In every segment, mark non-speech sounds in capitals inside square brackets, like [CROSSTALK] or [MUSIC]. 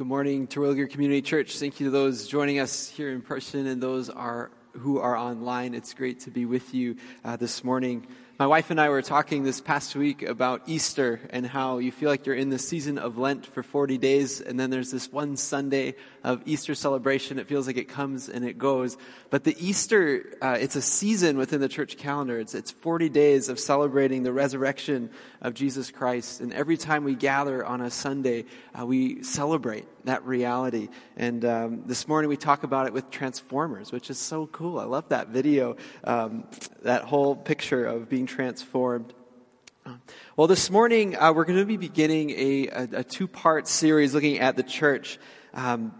Good morning, Terwilliger Community Church. Thank you to those joining us here in person and those are who are online. It's great to be with you uh, this morning. My wife and I were talking this past week about Easter and how you feel like you're in the season of Lent for 40 days, and then there's this one Sunday of Easter celebration. It feels like it comes and it goes. But the Easter, uh, it's a season within the church calendar. It's, it's 40 days of celebrating the resurrection of Jesus Christ. And every time we gather on a Sunday, uh, we celebrate that reality. And um, this morning we talk about it with Transformers, which is so cool. I love that video, um, that whole picture of being transformed. Well, this morning uh, we're going to be beginning a, a, a two part series looking at the church. Um,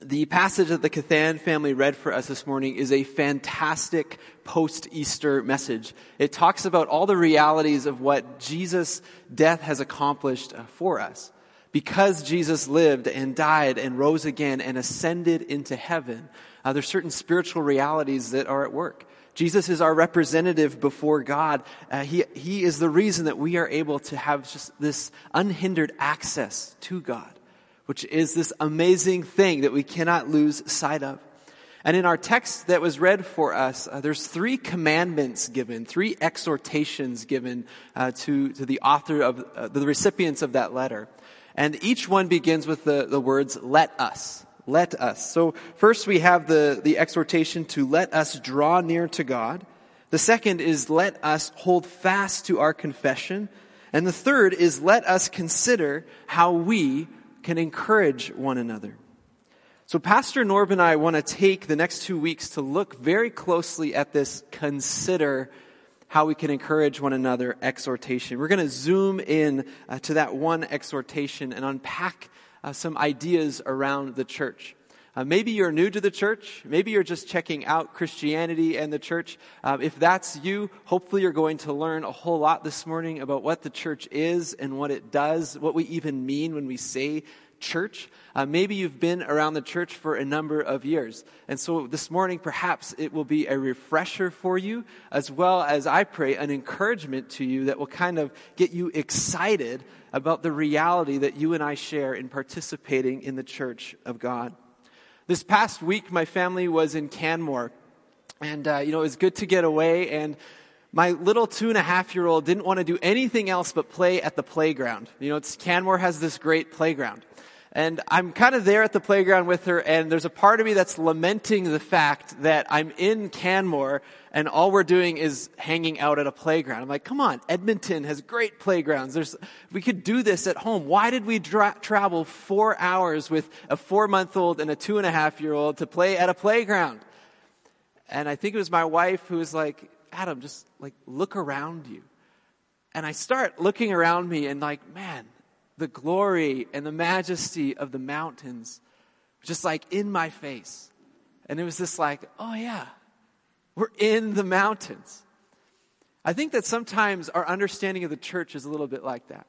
the passage that the Cathan family read for us this morning is a fantastic post-Easter message. It talks about all the realities of what Jesus' death has accomplished uh, for us. Because Jesus lived and died and rose again and ascended into heaven, uh, there's certain spiritual realities that are at work. Jesus is our representative before God. Uh, he, he is the reason that we are able to have just this unhindered access to God which is this amazing thing that we cannot lose sight of. And in our text that was read for us, uh, there's three commandments given, three exhortations given uh, to, to the author of uh, the recipients of that letter. And each one begins with the, the words, let us. Let us. So first we have the, the exhortation to let us draw near to God. The second is let us hold fast to our confession. And the third is let us consider how we can encourage one another. So Pastor Norb and I want to take the next two weeks to look very closely at this consider how we can encourage one another exhortation. We're going to zoom in uh, to that one exhortation and unpack uh, some ideas around the church. Uh, maybe you're new to the church. Maybe you're just checking out Christianity and the church. Uh, if that's you, hopefully you're going to learn a whole lot this morning about what the church is and what it does, what we even mean when we say church. Uh, maybe you've been around the church for a number of years. And so this morning, perhaps it will be a refresher for you, as well as I pray an encouragement to you that will kind of get you excited about the reality that you and I share in participating in the church of God. This past week, my family was in Canmore. And, uh, you know, it was good to get away. And my little two and a half year old didn't want to do anything else but play at the playground. You know, it's, Canmore has this great playground. And I'm kind of there at the playground with her, and there's a part of me that's lamenting the fact that I'm in Canmore, and all we're doing is hanging out at a playground. I'm like, come on, Edmonton has great playgrounds. There's, we could do this at home. Why did we dra- travel four hours with a four month old and a two and a half year old to play at a playground? And I think it was my wife who was like, Adam, just like look around you. And I start looking around me and like, man, the glory and the majesty of the mountains just like in my face. And it was this like, oh yeah, we're in the mountains. I think that sometimes our understanding of the church is a little bit like that.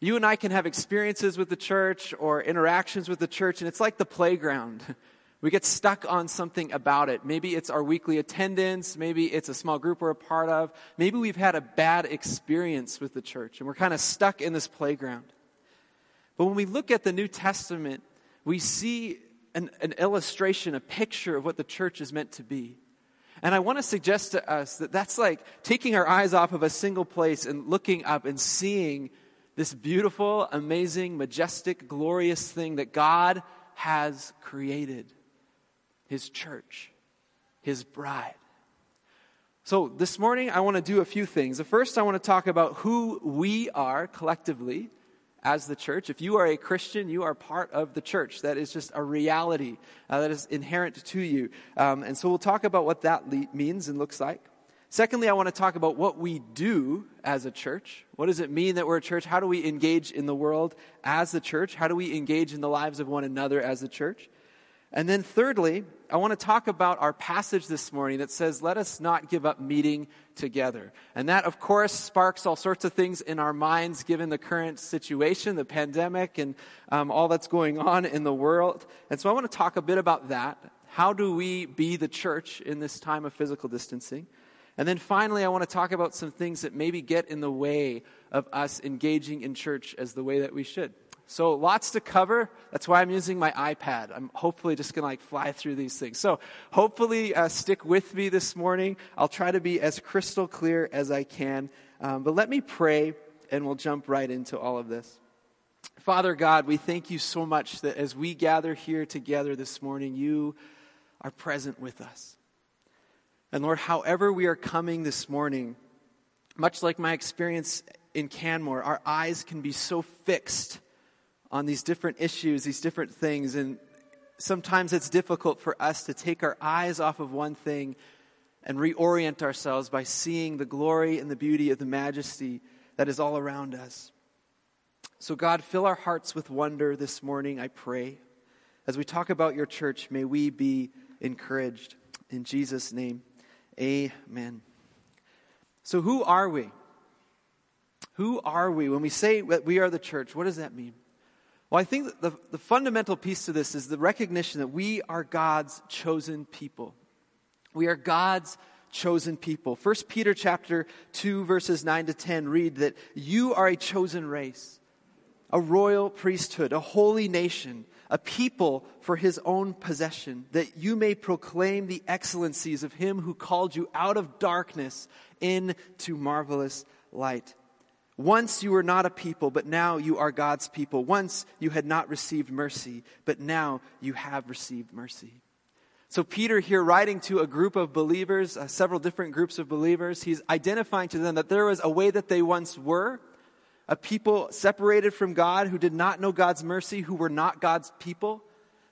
You and I can have experiences with the church or interactions with the church, and it's like the playground. [LAUGHS] We get stuck on something about it. Maybe it's our weekly attendance. Maybe it's a small group we're a part of. Maybe we've had a bad experience with the church and we're kind of stuck in this playground. But when we look at the New Testament, we see an, an illustration, a picture of what the church is meant to be. And I want to suggest to us that that's like taking our eyes off of a single place and looking up and seeing this beautiful, amazing, majestic, glorious thing that God has created His church, His bride. So this morning, I want to do a few things. The first, I want to talk about who we are collectively as the church. If you are a Christian, you are part of the church. That is just a reality uh, that is inherent to you. Um, and so we'll talk about what that le- means and looks like. Secondly, I want to talk about what we do as a church. What does it mean that we're a church? How do we engage in the world as the church? How do we engage in the lives of one another as a church? And then thirdly, I want to talk about our passage this morning that says, let us not give up meeting together. And that, of course, sparks all sorts of things in our minds given the current situation, the pandemic, and um, all that's going on in the world. And so I want to talk a bit about that. How do we be the church in this time of physical distancing? And then finally, I want to talk about some things that maybe get in the way of us engaging in church as the way that we should. So lots to cover. That's why I'm using my iPad. I'm hopefully just going to like fly through these things. So hopefully uh, stick with me this morning. I'll try to be as crystal clear as I can. Um, but let me pray and we'll jump right into all of this. Father God, we thank you so much that as we gather here together this morning, you are present with us. And Lord, however we are coming this morning, much like my experience in Canmore, our eyes can be so fixed on these different issues, these different things, and sometimes it's difficult for us to take our eyes off of one thing and reorient ourselves by seeing the glory and the beauty of the majesty that is all around us. So, God, fill our hearts with wonder this morning, I pray. As we talk about your church, may we be encouraged. In Jesus' name, amen. So, who are we? Who are we? When we say that we are the church, what does that mean? Well, I think the, the fundamental piece to this is the recognition that we are God's chosen people. We are God's chosen people. 1 Peter chapter 2 verses 9 to 10 read that you are a chosen race, a royal priesthood, a holy nation, a people for his own possession, that you may proclaim the excellencies of him who called you out of darkness into marvelous light. Once you were not a people, but now you are God's people. Once you had not received mercy, but now you have received mercy. So, Peter here writing to a group of believers, uh, several different groups of believers, he's identifying to them that there was a way that they once were, a people separated from God who did not know God's mercy, who were not God's people,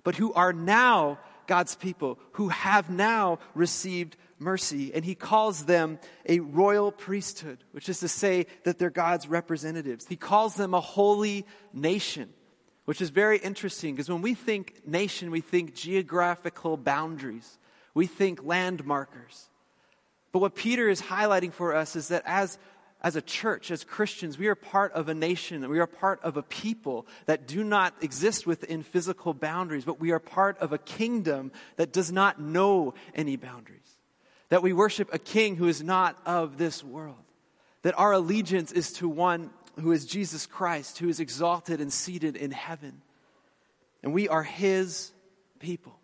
but who are now God's people, who have now received mercy, and he calls them a royal priesthood, which is to say that they're God's representatives. He calls them a holy nation, which is very interesting because when we think nation, we think geographical boundaries, we think land markers. But what Peter is highlighting for us is that as as a church, as Christians, we are part of a nation, we are part of a people that do not exist within physical boundaries, but we are part of a kingdom that does not know any boundaries that we worship a king who is not of this world, that our allegiance is to one who is Jesus Christ, who is exalted and seated in heaven. And we are his people.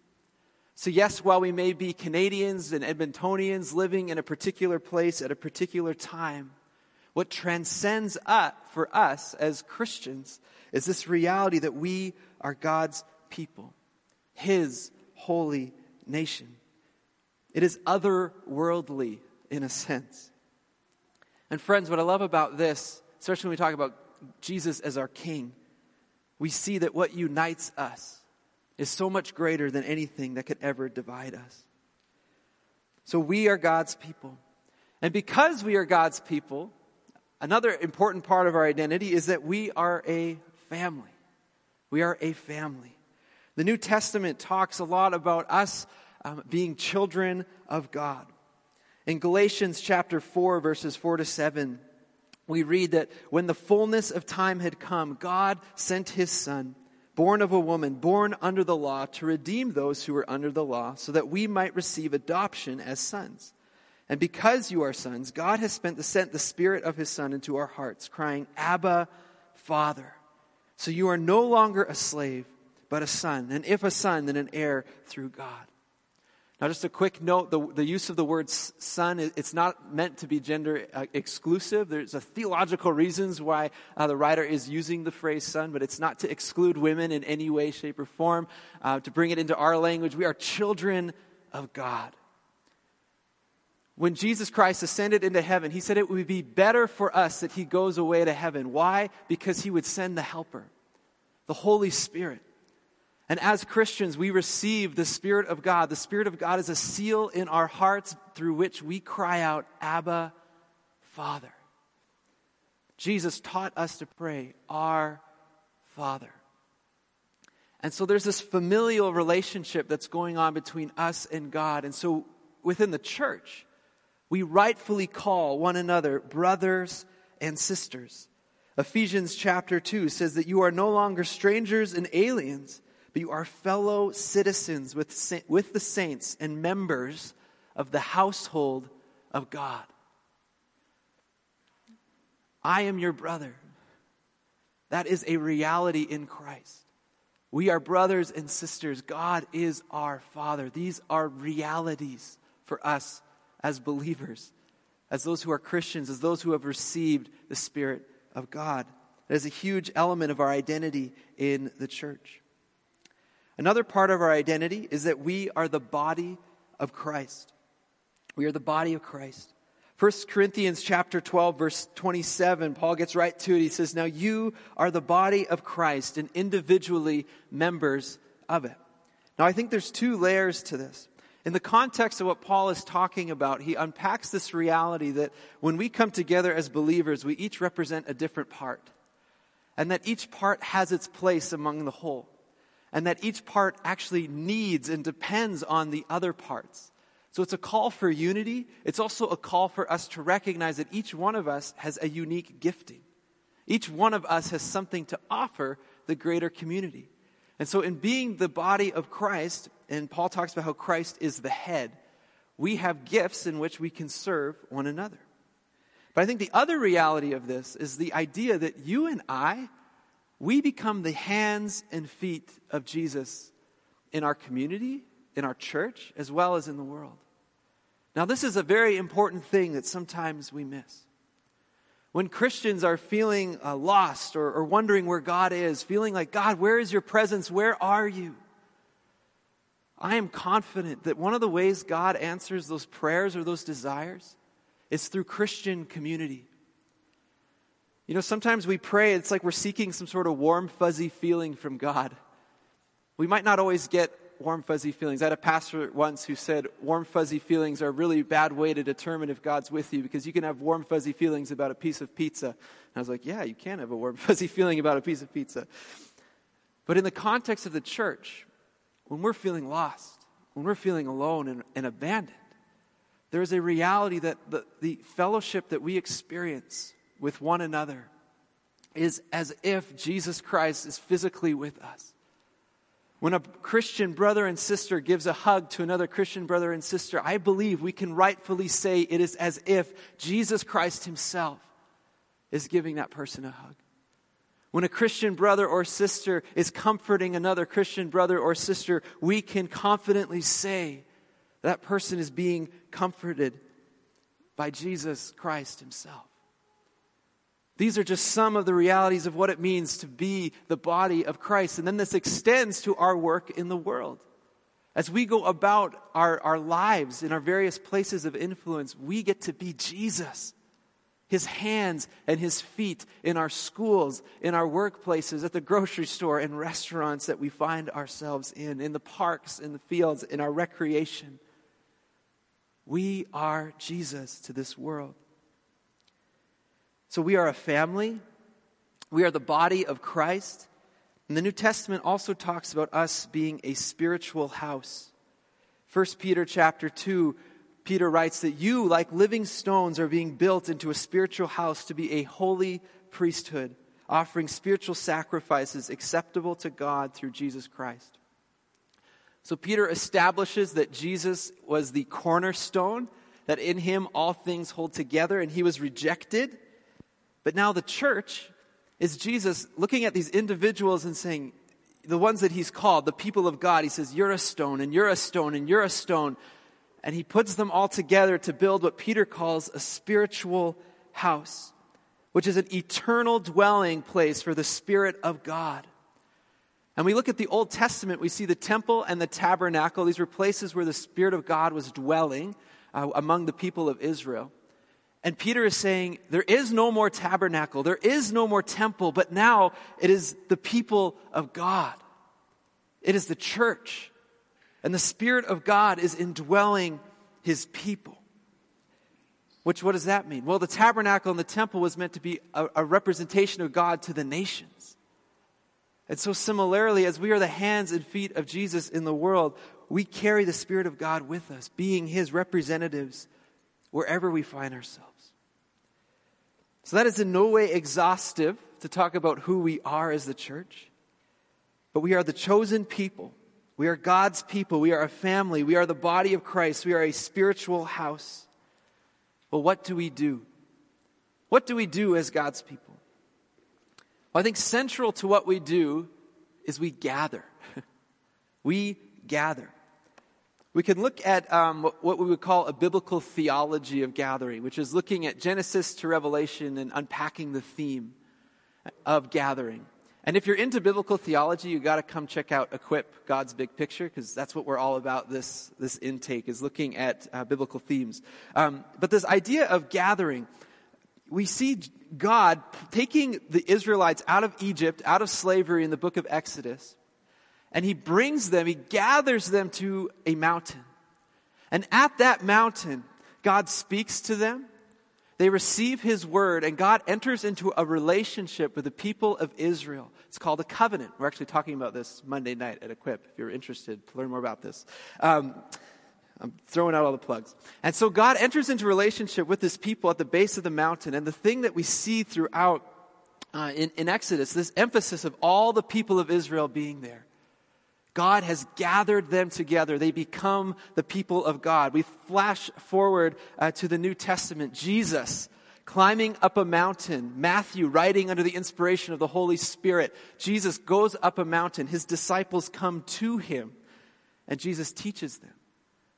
So, yes, while we may be Canadians and Edmontonians living in a particular place at a particular time, what transcends us, for us as Christians is this reality that we are God's people, his holy nation. It is otherworldly in a sense. And friends, what I love about this, especially when we talk about Jesus as our King, we see that what unites us is so much greater than anything that could ever divide us. So we are God's people. And because we are God's people, another important part of our identity is that we are a family. We are a family. The New Testament talks a lot about us um, being children of God. In Galatians chapter 4, verses 4 to 7, we read that when the fullness of time had come, God sent his Son, born of a woman, born under the law, to redeem those who were under the law, so that we might receive adoption as sons. And because you are sons, God has sent the Spirit of his Son into our hearts, crying, Abba, Father. So you are no longer a slave, but a son. And if a son, then an heir through God. Now, just a quick note the, the use of the word son, it's not meant to be gender uh, exclusive. There's a theological reasons why uh, the writer is using the phrase son, but it's not to exclude women in any way, shape, or form. Uh, to bring it into our language, we are children of God. When Jesus Christ ascended into heaven, he said it would be better for us that he goes away to heaven. Why? Because he would send the helper, the Holy Spirit and as Christians, we receive the Spirit of God. The Spirit of God is a seal in our hearts through which we cry out, Abba, Father. Jesus taught us to pray, Our Father. And so there's this familial relationship that's going on between us and God. And so within the church, we rightfully call one another brothers and sisters. Ephesians chapter 2 says that you are no longer strangers and aliens but you are fellow citizens with, with the saints and members of the household of God. I am your brother, That is a reality in Christ. We are brothers and sisters. God is our Father. These are realities for us as believers, as those who are Christians, as those who have received the Spirit of God. It is a huge element of our identity in the church. Another part of our identity is that we are the body of Christ. We are the body of Christ. 1 Corinthians chapter 12 verse 27, Paul gets right to it. He says, "Now you are the body of Christ and individually members of it." Now I think there's two layers to this. In the context of what Paul is talking about, he unpacks this reality that when we come together as believers, we each represent a different part. And that each part has its place among the whole. And that each part actually needs and depends on the other parts. So it's a call for unity. It's also a call for us to recognize that each one of us has a unique gifting. Each one of us has something to offer the greater community. And so, in being the body of Christ, and Paul talks about how Christ is the head, we have gifts in which we can serve one another. But I think the other reality of this is the idea that you and I, we become the hands and feet of Jesus in our community, in our church, as well as in the world. Now, this is a very important thing that sometimes we miss. When Christians are feeling uh, lost or, or wondering where God is, feeling like, God, where is your presence? Where are you? I am confident that one of the ways God answers those prayers or those desires is through Christian community. You know, sometimes we pray, it's like we're seeking some sort of warm, fuzzy feeling from God. We might not always get warm, fuzzy feelings. I had a pastor once who said warm, fuzzy feelings are a really bad way to determine if God's with you because you can have warm, fuzzy feelings about a piece of pizza. And I was like, yeah, you can have a warm, [LAUGHS] fuzzy feeling about a piece of pizza. But in the context of the church, when we're feeling lost, when we're feeling alone and, and abandoned, there is a reality that the, the fellowship that we experience with one another is as if Jesus Christ is physically with us. When a Christian brother and sister gives a hug to another Christian brother and sister, I believe we can rightfully say it is as if Jesus Christ Himself is giving that person a hug. When a Christian brother or sister is comforting another Christian brother or sister, we can confidently say that person is being comforted by Jesus Christ Himself. These are just some of the realities of what it means to be the body of Christ. And then this extends to our work in the world. As we go about our, our lives in our various places of influence, we get to be Jesus. His hands and his feet in our schools, in our workplaces, at the grocery store, in restaurants that we find ourselves in, in the parks, in the fields, in our recreation. We are Jesus to this world. So we are a family. We are the body of Christ. And the New Testament also talks about us being a spiritual house. 1 Peter chapter 2, Peter writes that you, like living stones, are being built into a spiritual house to be a holy priesthood, offering spiritual sacrifices acceptable to God through Jesus Christ. So Peter establishes that Jesus was the cornerstone, that in him all things hold together, and he was rejected but now the church is Jesus looking at these individuals and saying, the ones that he's called, the people of God, he says, You're a stone, and you're a stone, and you're a stone. And he puts them all together to build what Peter calls a spiritual house, which is an eternal dwelling place for the Spirit of God. And we look at the Old Testament, we see the temple and the tabernacle. These were places where the Spirit of God was dwelling uh, among the people of Israel. And Peter is saying, there is no more tabernacle, there is no more temple, but now it is the people of God. It is the church. And the Spirit of God is indwelling his people. Which, what does that mean? Well, the tabernacle and the temple was meant to be a, a representation of God to the nations. And so, similarly, as we are the hands and feet of Jesus in the world, we carry the Spirit of God with us, being his representatives wherever we find ourselves. So that is in no way exhaustive to talk about who we are as the church. But we are the chosen people. We are God's people. We are a family. We are the body of Christ. We are a spiritual house. Well, what do we do? What do we do as God's people? Well, I think central to what we do is we gather. [LAUGHS] we gather. We can look at um, what we would call a biblical theology of gathering, which is looking at Genesis to Revelation and unpacking the theme of gathering. And if you're into biblical theology, you got to come check out Equip God's Big Picture because that's what we're all about. This this intake is looking at uh, biblical themes. Um, but this idea of gathering, we see God taking the Israelites out of Egypt, out of slavery in the book of Exodus, and He brings them, He gathers them to a mountain, and at that mountain, God speaks to them. They receive his word, and God enters into a relationship with the people of Israel. It's called a covenant. We're actually talking about this Monday night at Equip, if you're interested to learn more about this. Um, I'm throwing out all the plugs. And so God enters into relationship with his people at the base of the mountain. And the thing that we see throughout uh, in, in Exodus, this emphasis of all the people of Israel being there. God has gathered them together. They become the people of God. We flash forward uh, to the New Testament. Jesus climbing up a mountain. Matthew writing under the inspiration of the Holy Spirit. Jesus goes up a mountain. His disciples come to him and Jesus teaches them.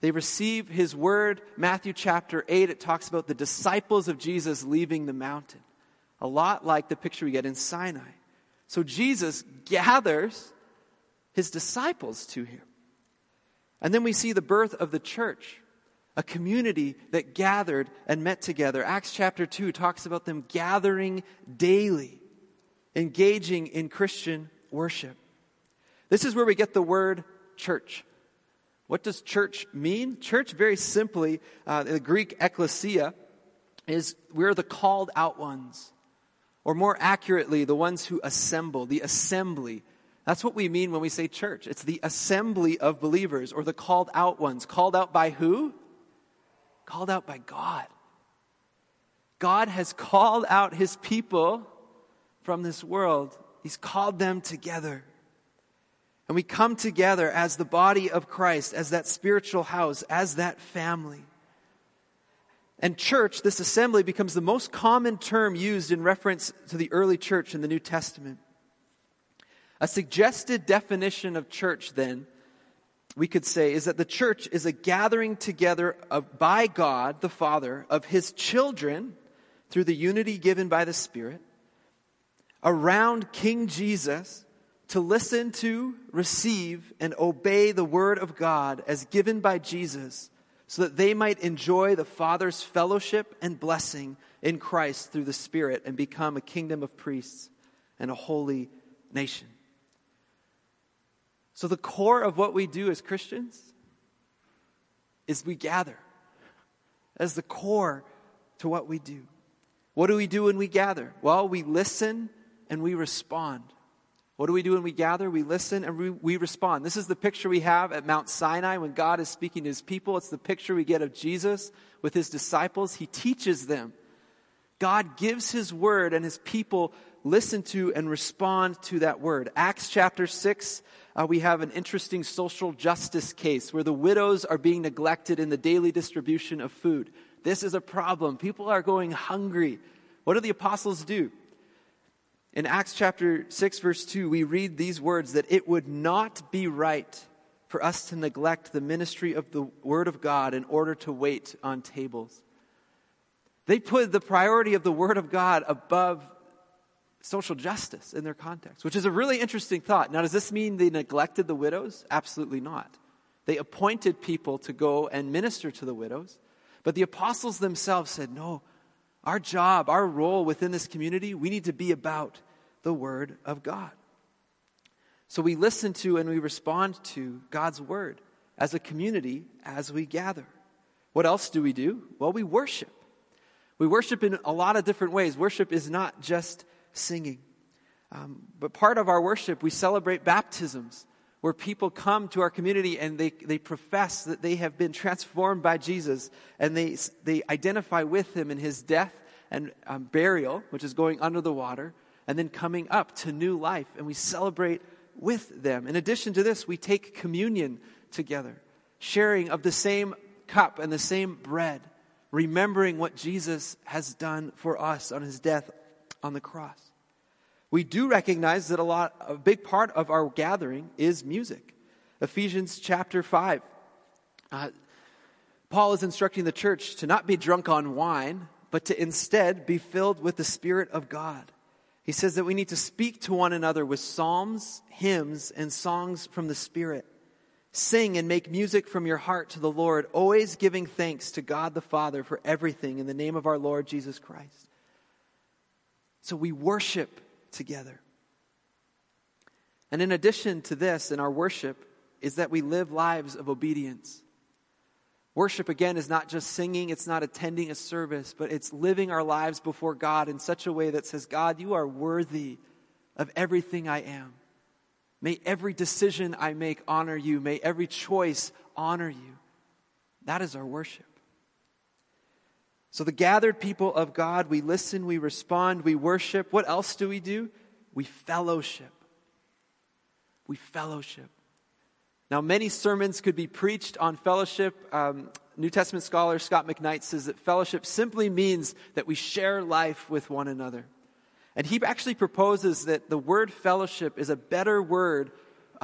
They receive his word. Matthew chapter 8, it talks about the disciples of Jesus leaving the mountain. A lot like the picture we get in Sinai. So Jesus gathers his disciples to him. And then we see the birth of the church, a community that gathered and met together. Acts chapter 2 talks about them gathering daily, engaging in Christian worship. This is where we get the word church. What does church mean? Church, very simply, uh, the Greek ecclesia, is we're the called out ones. Or more accurately, the ones who assemble, the assembly that's what we mean when we say church. It's the assembly of believers or the called out ones. Called out by who? Called out by God. God has called out his people from this world. He's called them together. And we come together as the body of Christ, as that spiritual house, as that family. And church, this assembly, becomes the most common term used in reference to the early church in the New Testament. A suggested definition of church, then, we could say, is that the church is a gathering together of, by God the Father of His children through the unity given by the Spirit around King Jesus to listen to, receive, and obey the Word of God as given by Jesus so that they might enjoy the Father's fellowship and blessing in Christ through the Spirit and become a kingdom of priests and a holy nation. So, the core of what we do as Christians is we gather. As the core to what we do. What do we do when we gather? Well, we listen and we respond. What do we do when we gather? We listen and we, we, respond. This is the picture we have at Mount Sinai when God is speaking to his people. It's the picture we get of Jesus with his disciples. He teaches them. God gives his word and his people listen to and respond to that word. Acts chapter 6 uh, we have an interesting social justice case where the widows are being neglected in the daily distribution of food. This is a problem. People are going hungry. What do the apostles do? In Acts chapter 6, verse 2, we read these words that it would not be right for us to neglect the ministry of the Word of God in order to wait on tables. They put the priority of the Word of God above social justice in their context, which is a really interesting thought. Now, does this mean they neglected the widows? Absolutely not. They appointed people to go and minister to the widows. But the apostles themselves said, no, our job, our role within this community, we need to be about the Word of God. So we listen to and we respond to God's Word as a community as we gather. What else do we do? Well, we worship. We worship in a lot of different ways. Worship is not just singing. Um, but part of our worship, we celebrate baptisms where people come to our community and they, they profess that they have been transformed by Jesus and they, they identify with him in his death and um, burial, which is going under the water, and then coming up to new life. And we celebrate with them. In addition to this, we take communion together, sharing of the same cup and the same bread, remembering what Jesus has done for us on his death on the cross. We do recognize that a lot, a big part of our gathering is music. Ephesians chapter 5. Uh, Paul is instructing the church to not be drunk on wine, but to instead be filled with the Spirit of God. He says that we need to speak to one another with psalms, hymns, and songs from the Spirit. Sing and make music from your heart to the Lord, always giving thanks to God the Father for everything in the name of our Lord Jesus Christ. So we worship together. And in addition to this, in our worship, is that we live lives of obedience. Worship, again, is not just singing, it's not attending a service, but it's living our lives before God in such a way that says, God, you are worthy of everything I am. May every decision I make honor you. May every choice honor you. That is our worship. So, the gathered people of God, we listen, we respond, we worship. What else do we do? We fellowship. We fellowship. Now, many sermons could be preached on fellowship. Um, New Testament scholar Scot McKnight says that fellowship simply means that we share life with one another. And he actually proposes that the word fellowship is a better word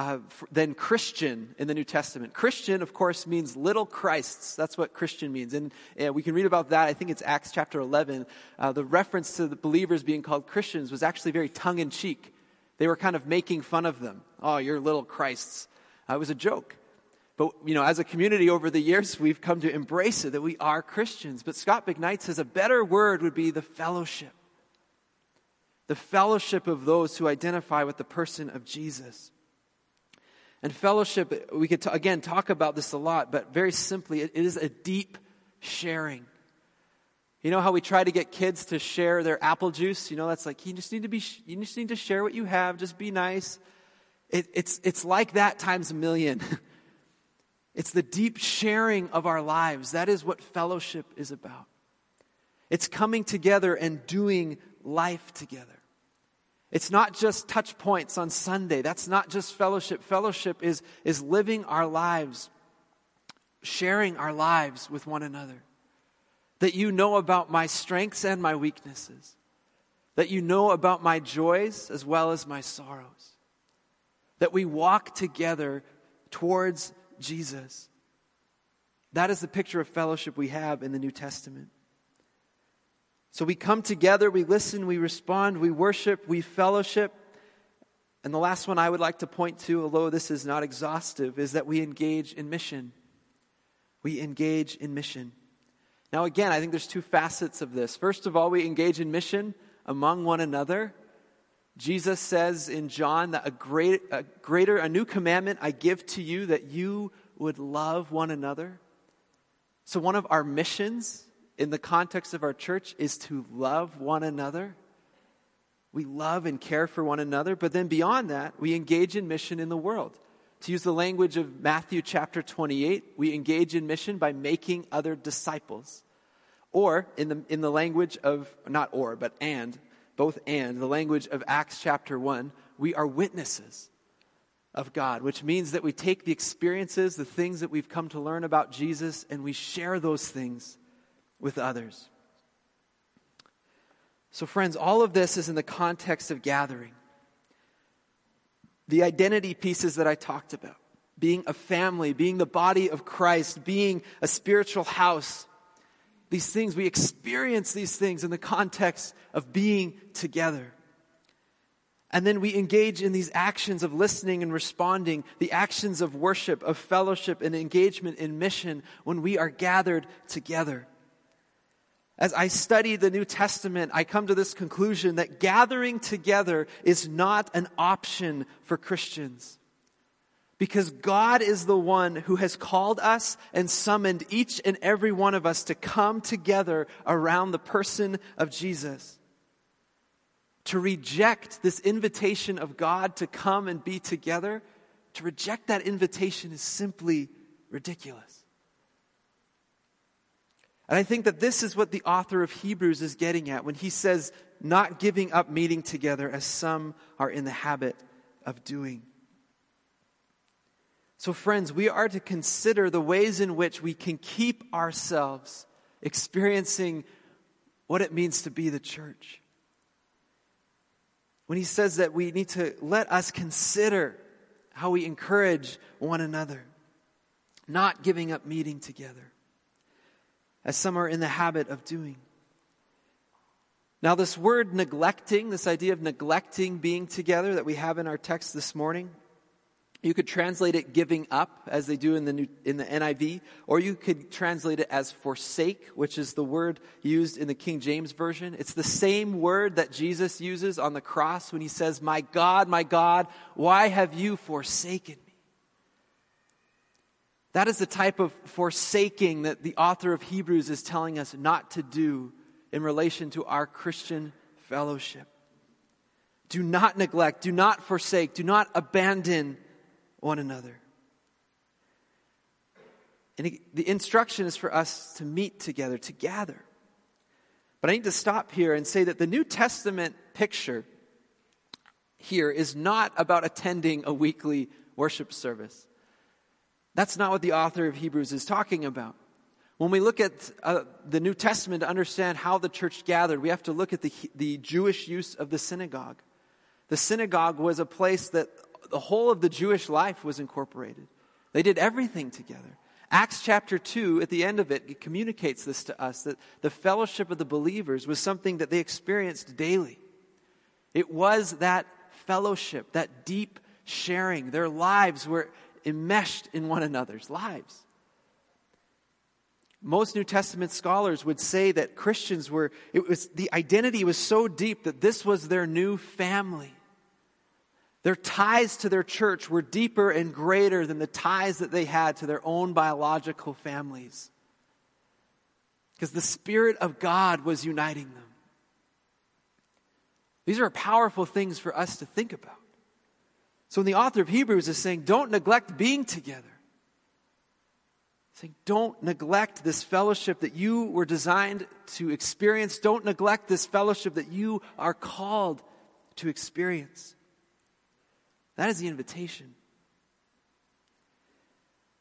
uh, than Christian in the New Testament. Christian, of course, means little Christs. That's what Christian means. And we can read about that. I think it's Acts chapter 11. Uh, the reference to the believers being called Christians was actually very tongue in cheek. They were kind of making fun of them. Oh, you're little Christs. Uh, it was a joke. But, you know, as a community over the years, we've come to embrace it that we are Christians. But Scot McKnight says a better word would be the fellowship. The fellowship of those who identify with the person of Jesus. And fellowship, we could, t- again, talk about this a lot, but very simply, it, is a deep sharing. You know how we try to get kids to share their apple juice? You know, that's like, you just need to be, you just need to share what you have, just be nice. It, it's, it's like that times a million. [LAUGHS] it's the deep sharing of our lives. That is what fellowship is about. It's coming together and doing life together. It's not just touch points on Sunday. That's not just fellowship. Fellowship is, is living our lives, sharing our lives with one another. That you know about my strengths and my weaknesses. That you know about my joys as well as my sorrows that we walk together towards Jesus. That is the picture of fellowship we have in the New Testament. So we come together, we listen, we respond, we worship, we fellowship. And the last one I would like to point to, although this is not exhaustive, is that we engage in mission. We engage in mission. Now, again, I think there's two facets of this. First of all, we engage in mission among one another. Jesus says in John that a, great, a greater, a new commandment I give to you that you would love one another. So, one of our missions in the context of our church is to love one another. We love and care for one another, but then beyond that, we engage in mission in the world. To use the language of Matthew chapter 28, we engage in mission by making other disciples. Or, in the, in the language of, not or, but and, both and, the language of Acts chapter 1, we are witnesses of God, which means that we take the experiences, the things that we've come to learn about Jesus, and we share those things with others. So, friends, all of this is in the context of gathering. The identity pieces that I talked about being a family, being the body of Christ, being a spiritual house, these things, we experience these things in the context of being together. And then we engage in these actions of listening and responding, the actions of worship, of fellowship, and engagement in mission when we are gathered together. As I study the New Testament, I come to this conclusion that gathering together is not an option for Christians. Because God is the one who has called us and summoned each and every one of us to come together around the person of Jesus. To reject this invitation of God to come and be together, to reject that invitation is simply ridiculous. And I think that this is what the author of Hebrews is getting at when he says, not giving up meeting together as some are in the habit of doing. So, friends, we are to consider the ways in which we can keep ourselves experiencing what it means to be the church. when he says that we need to let us consider how we encourage one another, not giving up meeting together, as some are in the habit of doing. Now, this word neglecting, this idea of neglecting being together that we have in our text this morning, you could translate it giving up, as they do in the, new, in the NIV, or you could translate it as forsake, which is the word used in the King James Version. It's the same word that Jesus uses on the cross when he says, My God, my God, why have you forsaken? That is the type of forsaking that the author of Hebrews is telling us not to do in relation to our Christian fellowship. Do not neglect, do not forsake, do not abandon one another. And the instruction is for us to meet together, to gather. But I need to stop here and say that the New Testament picture here is not about attending a weekly worship service. That's not what the author of Hebrews is talking about. When we look at uh, the New Testament to understand how the church gathered, we have to look at the, the Jewish use of the synagogue. The synagogue was a place that the whole of the Jewish life was incorporated. They did everything together. Acts chapter 2, at the end of it, it communicates this to us that the fellowship of the believers was something that they experienced daily. It was that fellowship, that deep sharing. Their lives were enmeshed in one another's lives. Most New Testament scholars would say that Christians were, it was, the identity was so deep that this was their new family. Their ties to their church were deeper and greater than the ties that they had to their own biological families. Because the Spirit of God was uniting them. These are powerful things for us to think about. So, when the author of Hebrews is saying, don't neglect being together, saying, don't neglect this fellowship that you were designed to experience. Don't neglect this fellowship that you are called to experience. That is the invitation.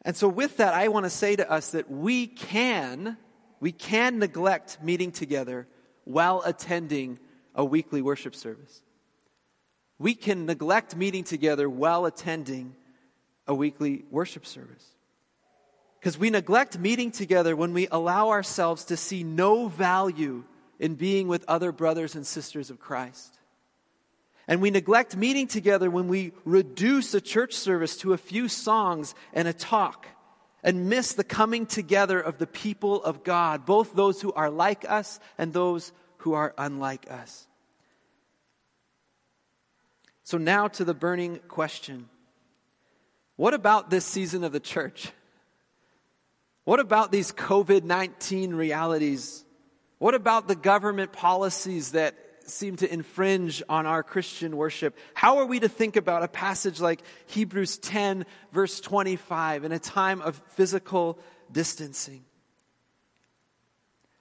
And so with that, I want to say to us that we can, we can neglect meeting together while attending a weekly worship service. We can neglect meeting together while attending a weekly worship service. Because we neglect meeting together when we allow ourselves to see no value in being with other brothers and sisters of Christ. And we neglect meeting together when we reduce a church service to a few songs and a talk and miss the coming together of the people of God, both those who are like us and those who are unlike us. So, now to the burning question What about this season of the church? What about these COVID 19 realities? What about the government policies that seem to infringe on our Christian worship. How are we to think about a passage like Hebrews 10, verse 25, in a time of physical distancing?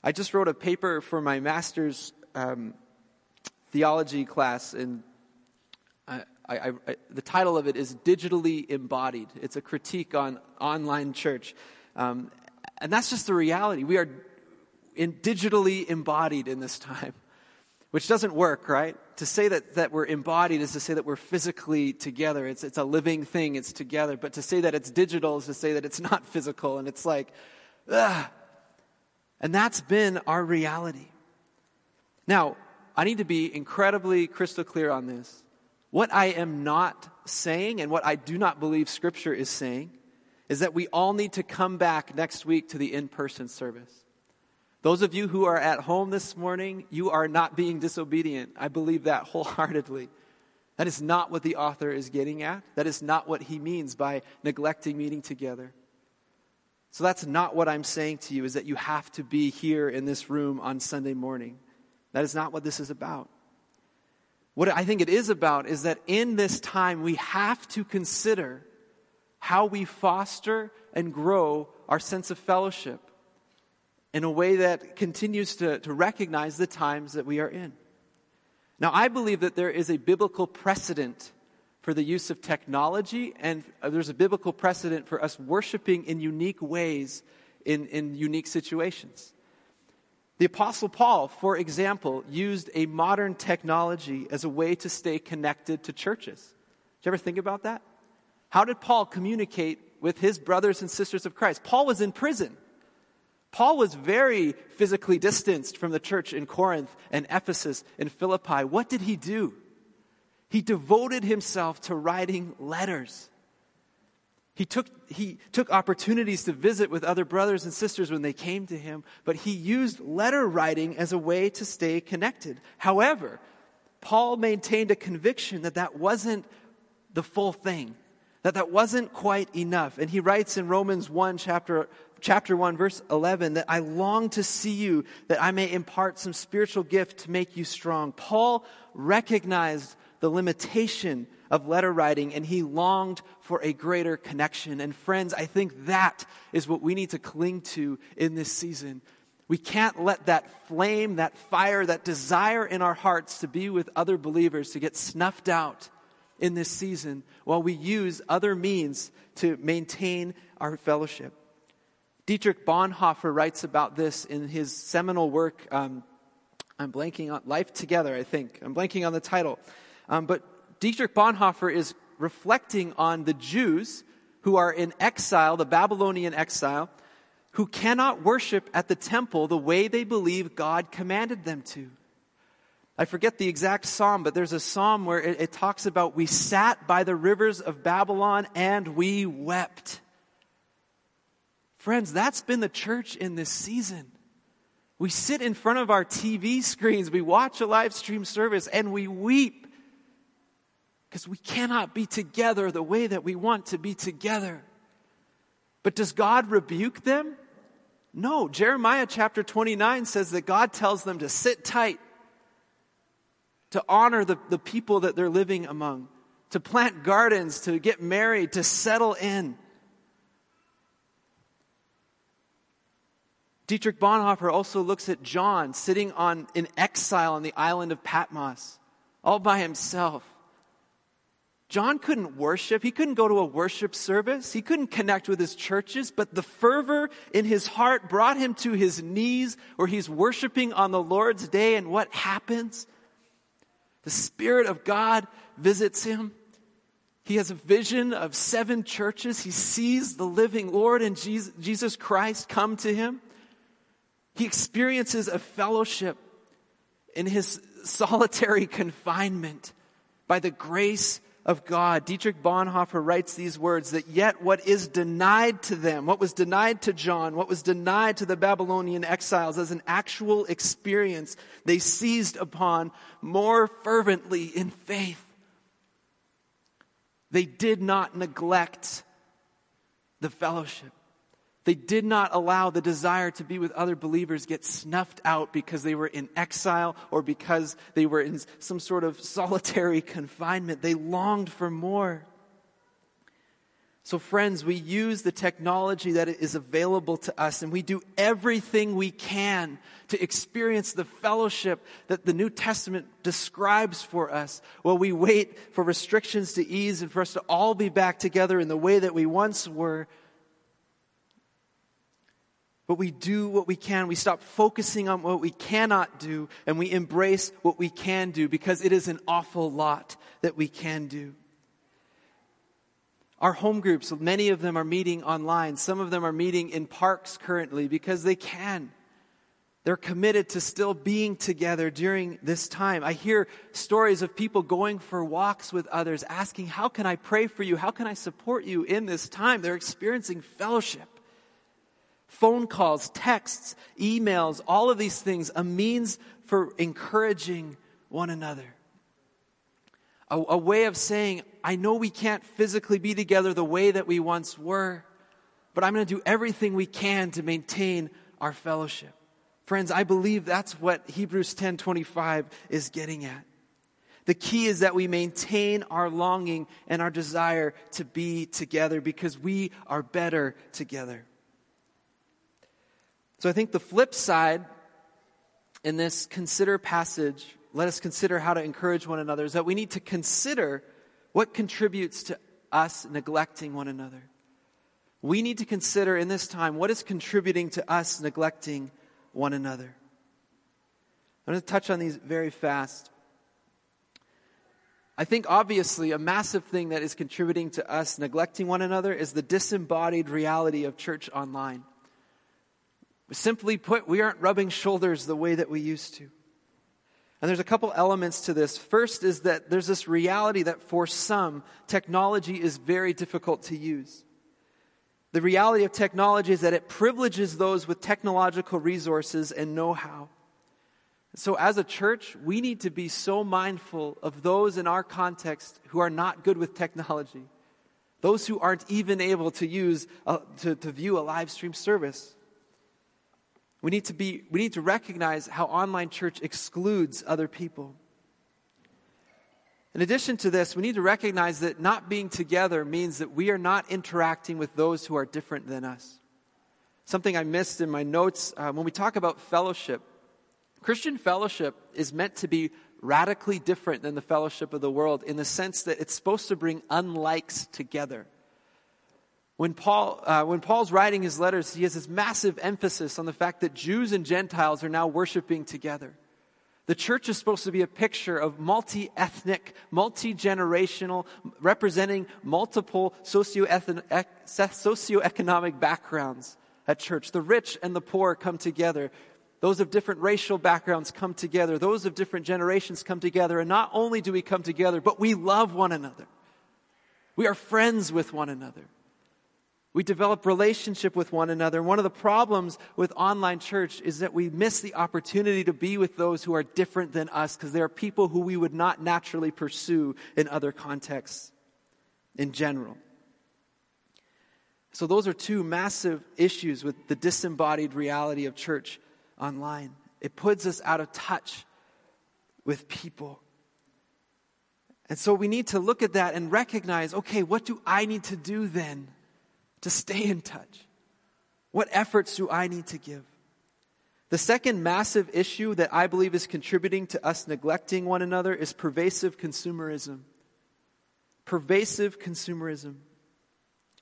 I just wrote a paper for my master's um, theology class, and I, I, the title of it is Digitally Embodied. It's a critique on online church. Um, and that's just the reality. We are in digitally embodied in this time which doesn't work, right? To say that, that we're embodied is to say that we're physically together. It's, it's a living thing, it's together. But to say that it's digital is to say that it's not physical. And it's like, ugh. And that's been our reality. Now, I need to be incredibly crystal clear on this. What I am not saying and what I do not believe Scripture is saying is that we all need to come back next week to the in person service. Those of you who are at home this morning, you are not being disobedient. I believe that wholeheartedly. That is not what the author is getting at. That is not what he means by neglecting meeting together. So that's not what I'm saying to you, is that you have to be here in this room on Sunday morning. That is not what this is about. What I think it is about is that in this time we have to consider how we foster and grow our sense of fellowship in a way that continues to, to recognize the times that we are in. Now, I believe that there is a biblical precedent for the use of technology, and uh, there's a biblical precedent for us worshiping in unique ways in, in unique situations. The Apostle Paul, for example, used a modern technology as a way to stay connected to churches. Did you ever think about that? How did Paul communicate with his brothers and sisters of Christ? Paul was in prison. Paul was very physically distanced from the church in Corinth and Ephesus and Philippi. What did he do? He devoted himself to writing letters. He took, he took opportunities to visit with other brothers and sisters when they came to him, but he used letter writing as a way to stay connected. However, Paul maintained a conviction that that wasn't the full thing, that that wasn't quite enough. And he writes in Romans 1, chapter, chapter 1, verse 11, that I long to see you, that I may impart some spiritual gift to make you strong. Paul recognized the limitation of letter writing and he longed for a greater connection. And friends, I think that is what we need to cling to in this season. We can't let that flame, that fire, that desire in our hearts to be with other believers to get snuffed out in this season while we use other means to maintain our fellowship. Dietrich Bonhoeffer writes about this in his seminal work. Um, I'm blanking on Life Together, I think. I'm blanking on the title. Um, but Dietrich Bonhoeffer is reflecting on the Jews who are in exile, the Babylonian exile, who cannot worship at the temple the way they believe God commanded them to. I forget the exact psalm, but there's a psalm where it, it, talks about we sat by the rivers of Babylon and we wept. Friends, that's been the church in this season. We sit in front of our TV screens, we watch a live stream service, and we weep because we cannot be together the way that we want to be together. But does God rebuke them? No. Jeremiah chapter 29 says that God tells them to sit tight, to honor the, the people that they're living among, to plant gardens, to get married, to settle in. Dietrich Bonhoeffer also looks at John sitting on in exile on the island of Patmos, all by himself. John couldn't worship. He couldn't go to a worship service. He couldn't connect with his churches, but the fervor in his heart brought him to his knees where he's worshiping on the Lord's day. And what happens? The Spirit of God visits him. He has a vision of seven churches. He sees the living Lord and Jesus Christ come to him. He experiences a fellowship in his solitary [LAUGHS] confinement by the grace of God. Dietrich Bonhoeffer writes these words that yet what is denied to them, what was denied to John, what was denied to the Babylonian exiles as an actual experience, they seized upon more fervently in faith. They did not neglect the fellowship. They did not allow the desire to be with other believers get snuffed out because they were in exile or because they were in some sort of solitary [LAUGHS] confinement. They longed for more. So, friends, we use the technology that is available to us and we do everything we can to experience the fellowship that the New Testament describes for us while we wait for restrictions to ease and for us to all be back together in the way that we once were but we do what we can. We stop focusing on what we cannot do and we embrace what we can do because it is an awful lot that we can do. Our home groups, many of them are meeting online. Some of them are meeting in parks currently because they can. They're committed to still being together during this time. I hear stories of people going for walks with others, asking, How can I pray for you? How can I support you in this time? They're experiencing fellowship phone calls, texts, emails, all of these things, a means for encouraging one another. A, a, way of saying, I know we can't physically be together the way that we once were, but I'm going to do everything we can to maintain our fellowship. Friends, I believe that's what Hebrews 10:25 is getting at. The key is that we maintain our longing and our desire to be together because we are better together. So I think the flip side in this consider passage, let us consider how to encourage one another, is that we need to consider what contributes to us neglecting one another. We need to consider in this time what is contributing to us neglecting one another. I'm going to touch on these very fast. I think obviously a massive thing that is contributing to us neglecting one another is the disembodied reality of church online. Simply put, we aren't rubbing shoulders the way that we used to. And there's a couple elements to this. First is that there's this reality that for some, technology is very difficult to use. The reality of technology is that it privileges those with technological resources and know how. So, as a church, we need to be so mindful of those in our context who are not good with technology, those who aren't even able to use a, to, to view a live stream service. We need to be we need to recognize how online church excludes other people. In addition to this, we need to recognize that not being together means that we are not interacting with those who are different than us. Something I missed in my notes uh, when we talk about fellowship, Christian fellowship is meant to be radically different than the fellowship of the world in the sense that it's supposed to bring unlikes together. When, Paul, uh, when Paul's writing his letters, he has this massive emphasis on the fact that Jews and Gentiles are now worshiping together. The church is supposed to be a picture of multi ethnic, multi generational, representing multiple socioeconomic backgrounds at church. The rich and the poor come together. Those of different racial backgrounds come together. Those of different generations come together. And not only do we come together, but we love one another. We are friends with one another. We develop relationship with one another. One of the problems with online church is that we miss the opportunity to be with those who are different than us because there are people who we would not naturally pursue in other contexts in general. So those are two massive issues with the disembodied reality of church online. It puts us out of touch with people. And so we need to look at that and recognize okay, what do I need to do then to stay in touch? What efforts do I need to give? The second massive issue that I believe is contributing to us neglecting one another is pervasive consumerism. Pervasive consumerism.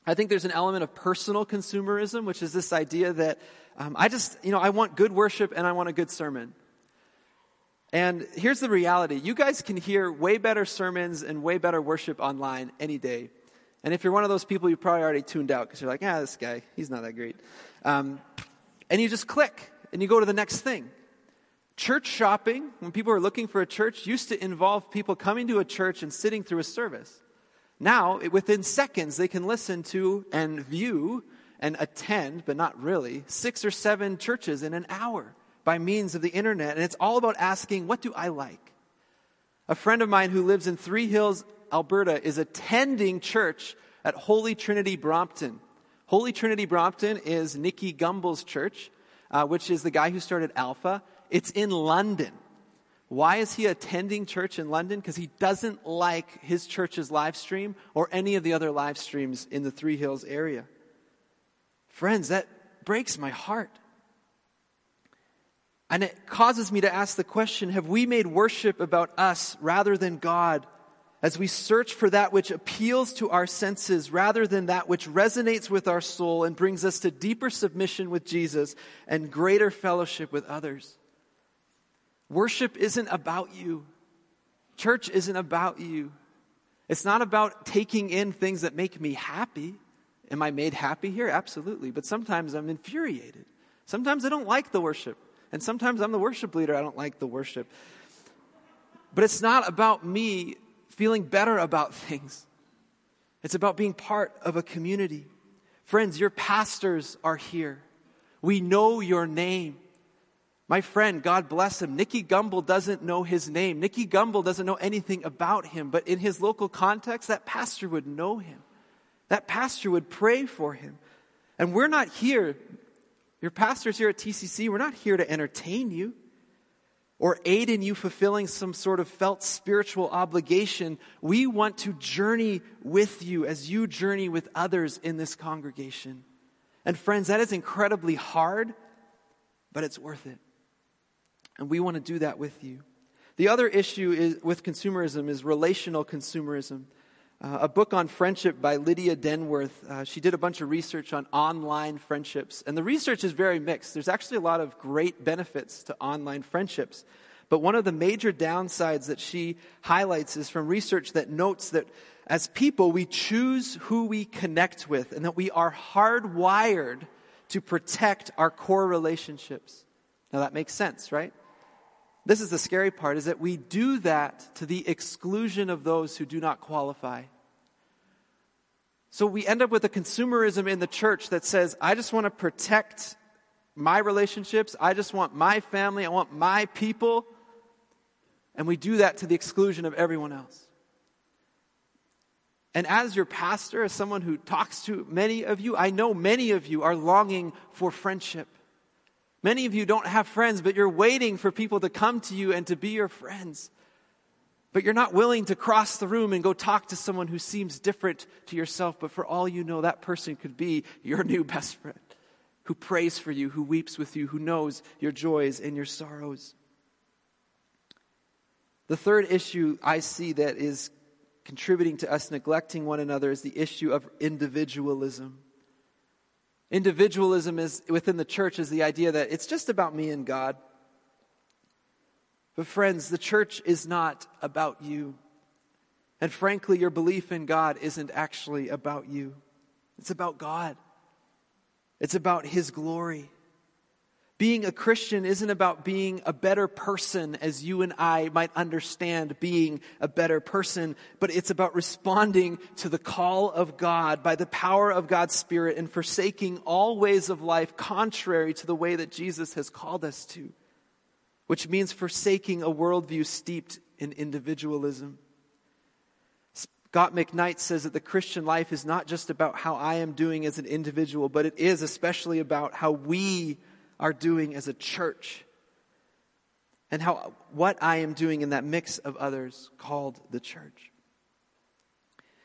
I think there's an element of personal consumerism, which is this idea that um, I just, you know, I want good worship and I want a good sermon. And here's the reality you guys can hear way better sermons and way better worship online any day. And if you're one of those people, you probably already tuned out because you're like, ah, this guy, he's not that great. Um, and you just click and you go to the next thing. Church shopping, when people are looking for a church, used to involve people coming to a church and sitting through a service. Now, within seconds, they can listen to and view and attend, but not really, six or seven churches in an hour by means of the internet. And it's all about asking, what do I like? A friend of mine who lives in Three Hills, Alberta, is attending church at Holy Trinity Brompton. Holy Trinity Brompton is Nicky Gumbel's church, uh, which is the guy who started Alpha. It's in London. Why is he attending church in London? Because he doesn't like his church's live stream or any of the other live streams in the Three Hills area. Friends, that breaks my heart. And it causes me to ask the question have we made worship about us rather than God as we search for that which appeals to our senses rather than that which resonates with our soul and brings us to deeper submission with Jesus and greater fellowship with others? Worship isn't about you. Church isn't about you. It's not about taking in things that make me happy. Am I made happy here? Absolutely. But sometimes I'm infuriated. Sometimes I don't like the worship. And sometimes I'm the worship leader. I don't like the worship. But it's not about me feeling better about [LAUGHS] things. It's about being part of a community. Friends, your pastors are here. We know your name. My friend, God bless him, Nicky Gumbel doesn't know his name. Nicky Gumbel doesn't know anything about him, but in his local context, that pastor would know him. That pastor would pray for him. And we're not here, your pastors here at TCC, we're not here to entertain you or aid in you fulfilling some sort of felt spiritual obligation. We want to journey with you as you journey with others in this congregation. And friends, that is incredibly hard, but it's worth it. And we want to do that with you. The other issue is, with consumerism is relational consumerism. Uh, a book on friendship by Lydia Denworth. Uh, she did a bunch of research on online friendships, and the research is very mixed. There's actually a lot of great benefits to online friendships. But one of the major downsides that she highlights is from research that notes that as people, we choose who we connect with and that we are hardwired to protect our core relationships. Now that makes sense, right? This is the scary part is that we do that to the exclusion of those who do not qualify. So we end up with a consumerism in the church that says, I just want to protect my relationships. I just want my family. I want my people. And we do that to the exclusion of everyone else. And as your pastor, as someone who talks to many of you, I know many of you are longing for friendship. Many of you don't have friends, but you're waiting for people to come to you and to be your friends. But you're not willing to cross the room and go talk to someone who seems different to yourself, but for all you know, that person could be your new best friend who prays for you, who weeps with you, who knows your joys and your sorrows. The third issue I see that is contributing to us neglecting one another is the issue of individualism. Individualism is within the church is the idea that it's just about me and God. But friends, the church is not about you. And frankly, your belief in God isn't actually about you. It's about God. It's about His glory. Being a Christian isn't about being a better person as you and I might understand being a better person, but it's about responding to the call of God by the power of God's Spirit and forsaking all ways of life contrary to the way that Jesus has called us to, which means forsaking a worldview steeped in individualism. Scot McKnight says that the Christian life is not just about how I am doing as an individual, but it is especially about how we are doing as a church and how what I am doing in that mix of others called the church.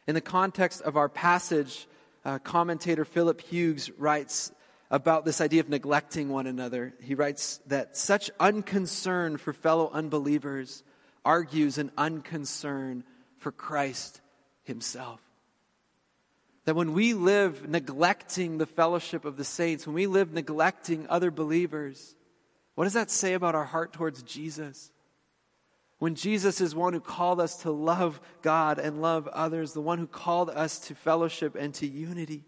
In the context of our passage, uh, commentator Philip Hughes writes about this idea of neglecting one another. He writes that such unconcern for fellow unbelievers argues an unconcern for Christ himself. That when we live neglecting the fellowship of the saints, when we live neglecting other believers, what does that say about our heart towards Jesus? When Jesus is one who called us to love God and love others, the one who called us to fellowship and to unity.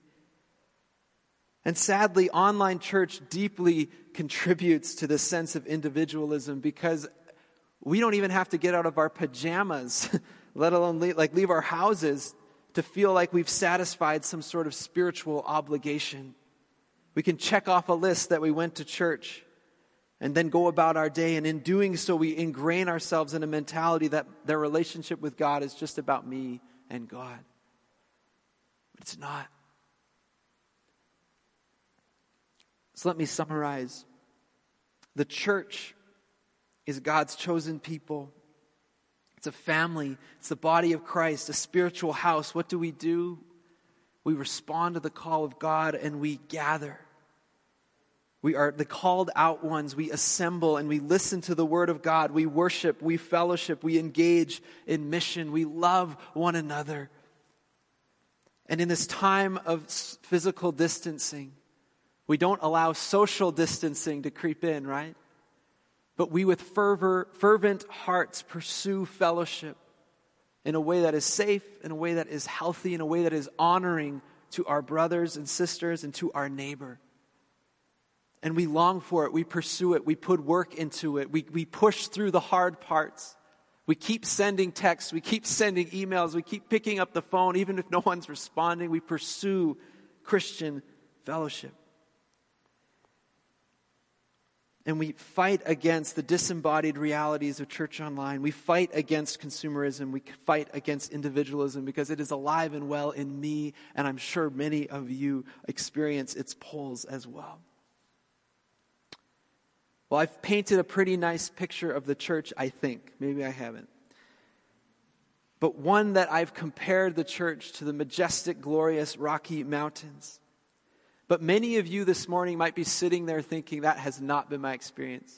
And sadly, online church deeply contributes to this sense of individualism because we don't even have to get out of our pajamas, [LAUGHS] let alone leave, like leave our houses to feel like we've satisfied some sort of spiritual obligation. We can check off a list that we went to church and then go about our day. And in doing so, we ingrain ourselves in a mentality that their relationship with God is just about me and God. But it's not. So let me summarize. The church is God's chosen people it's a family. It's the body of Christ, a spiritual house. What do we do? We respond to the call of God and we gather. We are the called out ones. We assemble and we listen to the word of God. We worship, we fellowship, we engage in mission. We love one another. And in this time of physical distancing, we don't allow social distancing to creep in, right? But we with fervor, fervent hearts pursue fellowship in a way that is safe, in a way that is healthy, in a way that is honoring to our brothers and sisters and to our neighbor. And we long for it, we pursue it, we put work into it, we, we push through the hard parts. We keep sending texts, we keep sending emails, we keep picking up the phone, even if no one's responding. We pursue Christian fellowship. And we fight against the disembodied realities of church online. We fight against consumerism. We fight against individualism because it is alive and well in me, and I'm sure many of you experience its pulls as well. Well, I've painted a pretty nice picture of the church, I think. Maybe I haven't. But one that I've compared the church to the majestic, glorious Rocky Mountains. But many of you this morning might be sitting there thinking, that has not been my experience.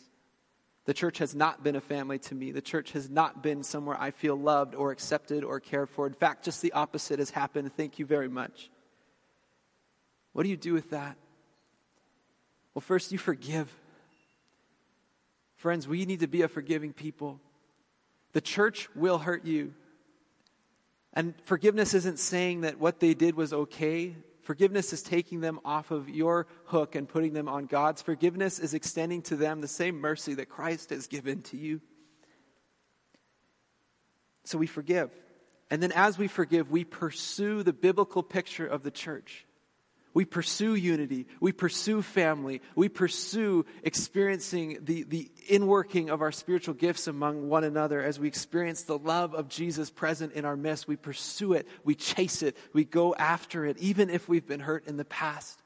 The church has not been a family to me. The church has not been somewhere I feel loved or accepted or cared for. In fact, just the opposite has happened. Thank you very much. What do you do with that? Well, first, you forgive. Friends, we need to be a forgiving people. The church will hurt you. And forgiveness isn't saying that what they did was okay. Forgiveness is taking them off of your hook and putting them on God's. Forgiveness is extending to them the same mercy that Christ has given to you. So we forgive. And then as we forgive, we pursue the biblical picture of the church. We pursue unity. We pursue family. We pursue experiencing the, the inworking of our spiritual gifts among one another as we experience the love of Jesus present in our midst. We pursue it. We chase it. We go after it, even if we've been hurt in the past.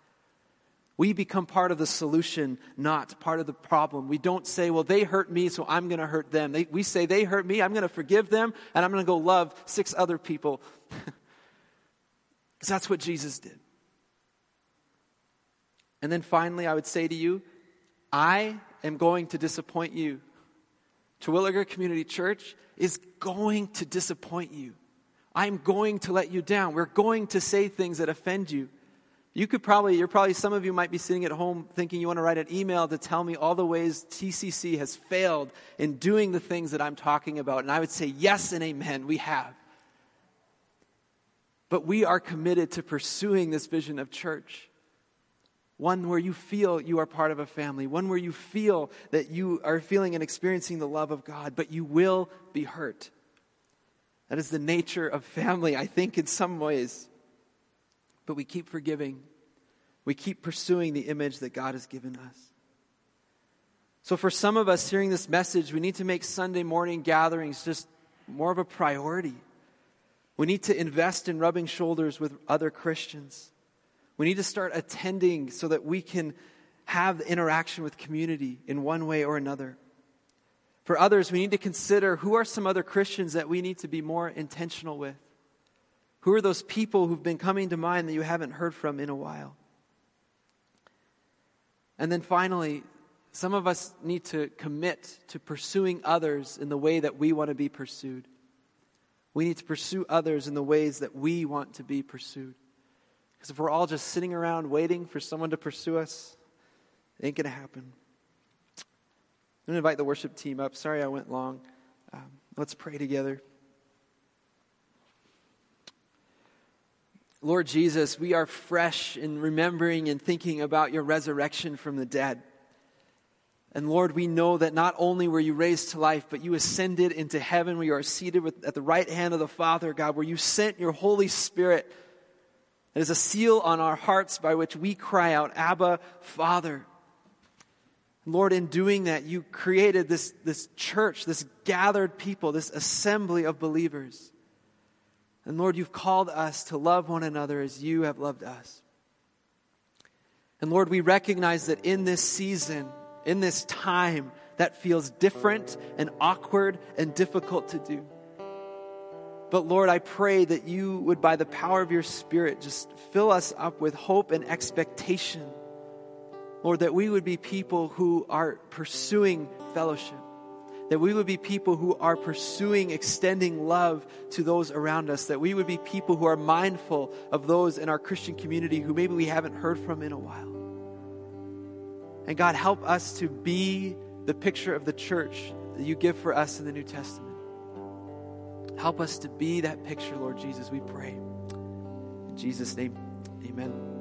We become part of the solution, not part of the problem. We don't say, well, they hurt me, so I'm going to hurt them. They, we say, they hurt me, I'm going to forgive them, and I'm going to go love six other people. [LAUGHS] Because that's what Jesus did. And then finally, I would say to you, I am going to disappoint you. Terwilliger Community Church is going to disappoint you. I'm going to let you down. We're going to say things that offend you. You could probably, you're probably, some of you might be sitting at home thinking you want to write an email to tell me all the ways TCC has failed in doing the things that I'm talking about. And I would say, yes and amen, we have. But we are committed to pursuing this vision of church one where you feel you are part of a family, one where you feel that you are feeling and experiencing the love of God, but you will be hurt. That is the nature of family, I think, in some ways. But we keep forgiving, we keep pursuing the image that God has given us. So, for some of us hearing this message, we need to make Sunday morning gatherings just more of a priority. We need to invest in rubbing shoulders with other Christians. We need to start attending so that we can have the interaction with community in one way or another. For others, we need to consider who are some other Christians that we need to be more intentional with. Who are those people who've been coming to mind that you haven't heard from in a while? And then finally, some of us need to commit to pursuing others in the way that we want to be pursued. We need to pursue others in the ways that we want to be pursued. Because if we're all just sitting around waiting for someone to pursue us, it ain't going to happen. I'm going to invite the worship team up. Sorry I went long. Um, let's pray together. Lord Jesus, we are fresh in remembering and thinking about your resurrection from the dead. And Lord, we know that not only were you raised to life, but you ascended into heaven where you are seated with, at the right hand of the Father, God, where you sent your Holy Spirit it is a seal on our hearts by which we cry out, Abba, Father. Lord, in doing that, you created this, this church, this gathered people, this assembly of believers. And Lord, you've called us to love one another as you have loved us. And Lord, we recognize that in this season, in this time, that feels different and awkward and difficult to do. But Lord, I pray that you would, by the power of your Spirit, just fill us up with hope and expectation. Lord, that we would be people who are pursuing fellowship. That we would be people who are pursuing extending love to those around us. That we would be people who are mindful of those in our Christian community who maybe we haven't heard from in a while. And God, help us to be the picture of the church that you give for us in the New Testament. Help us to be that picture, Lord Jesus, we pray. In Jesus' name, amen.